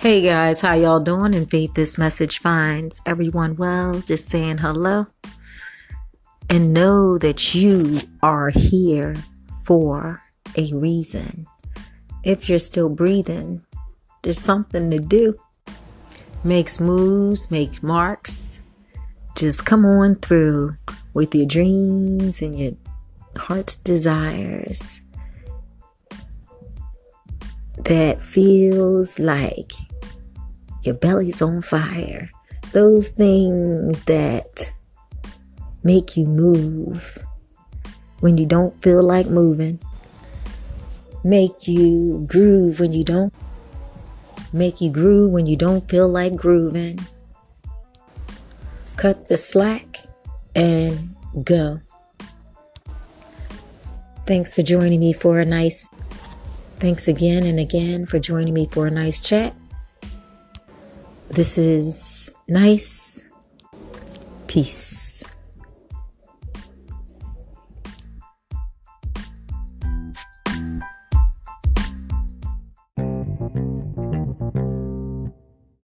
Hey guys, how y'all doing? And faith this message finds everyone well. Just saying hello. And know that you are here for a reason. If you're still breathing, there's something to do. Makes moves, make marks. Just come on through with your dreams and your heart's desires that feels like your belly's on fire. Those things that make you move when you don't feel like moving, make you groove when you don't, make you groove when you don't feel like grooving. Cut the slack and go. Thanks for joining me for a nice, thanks again and again for joining me for a nice chat. This is nice. Peace.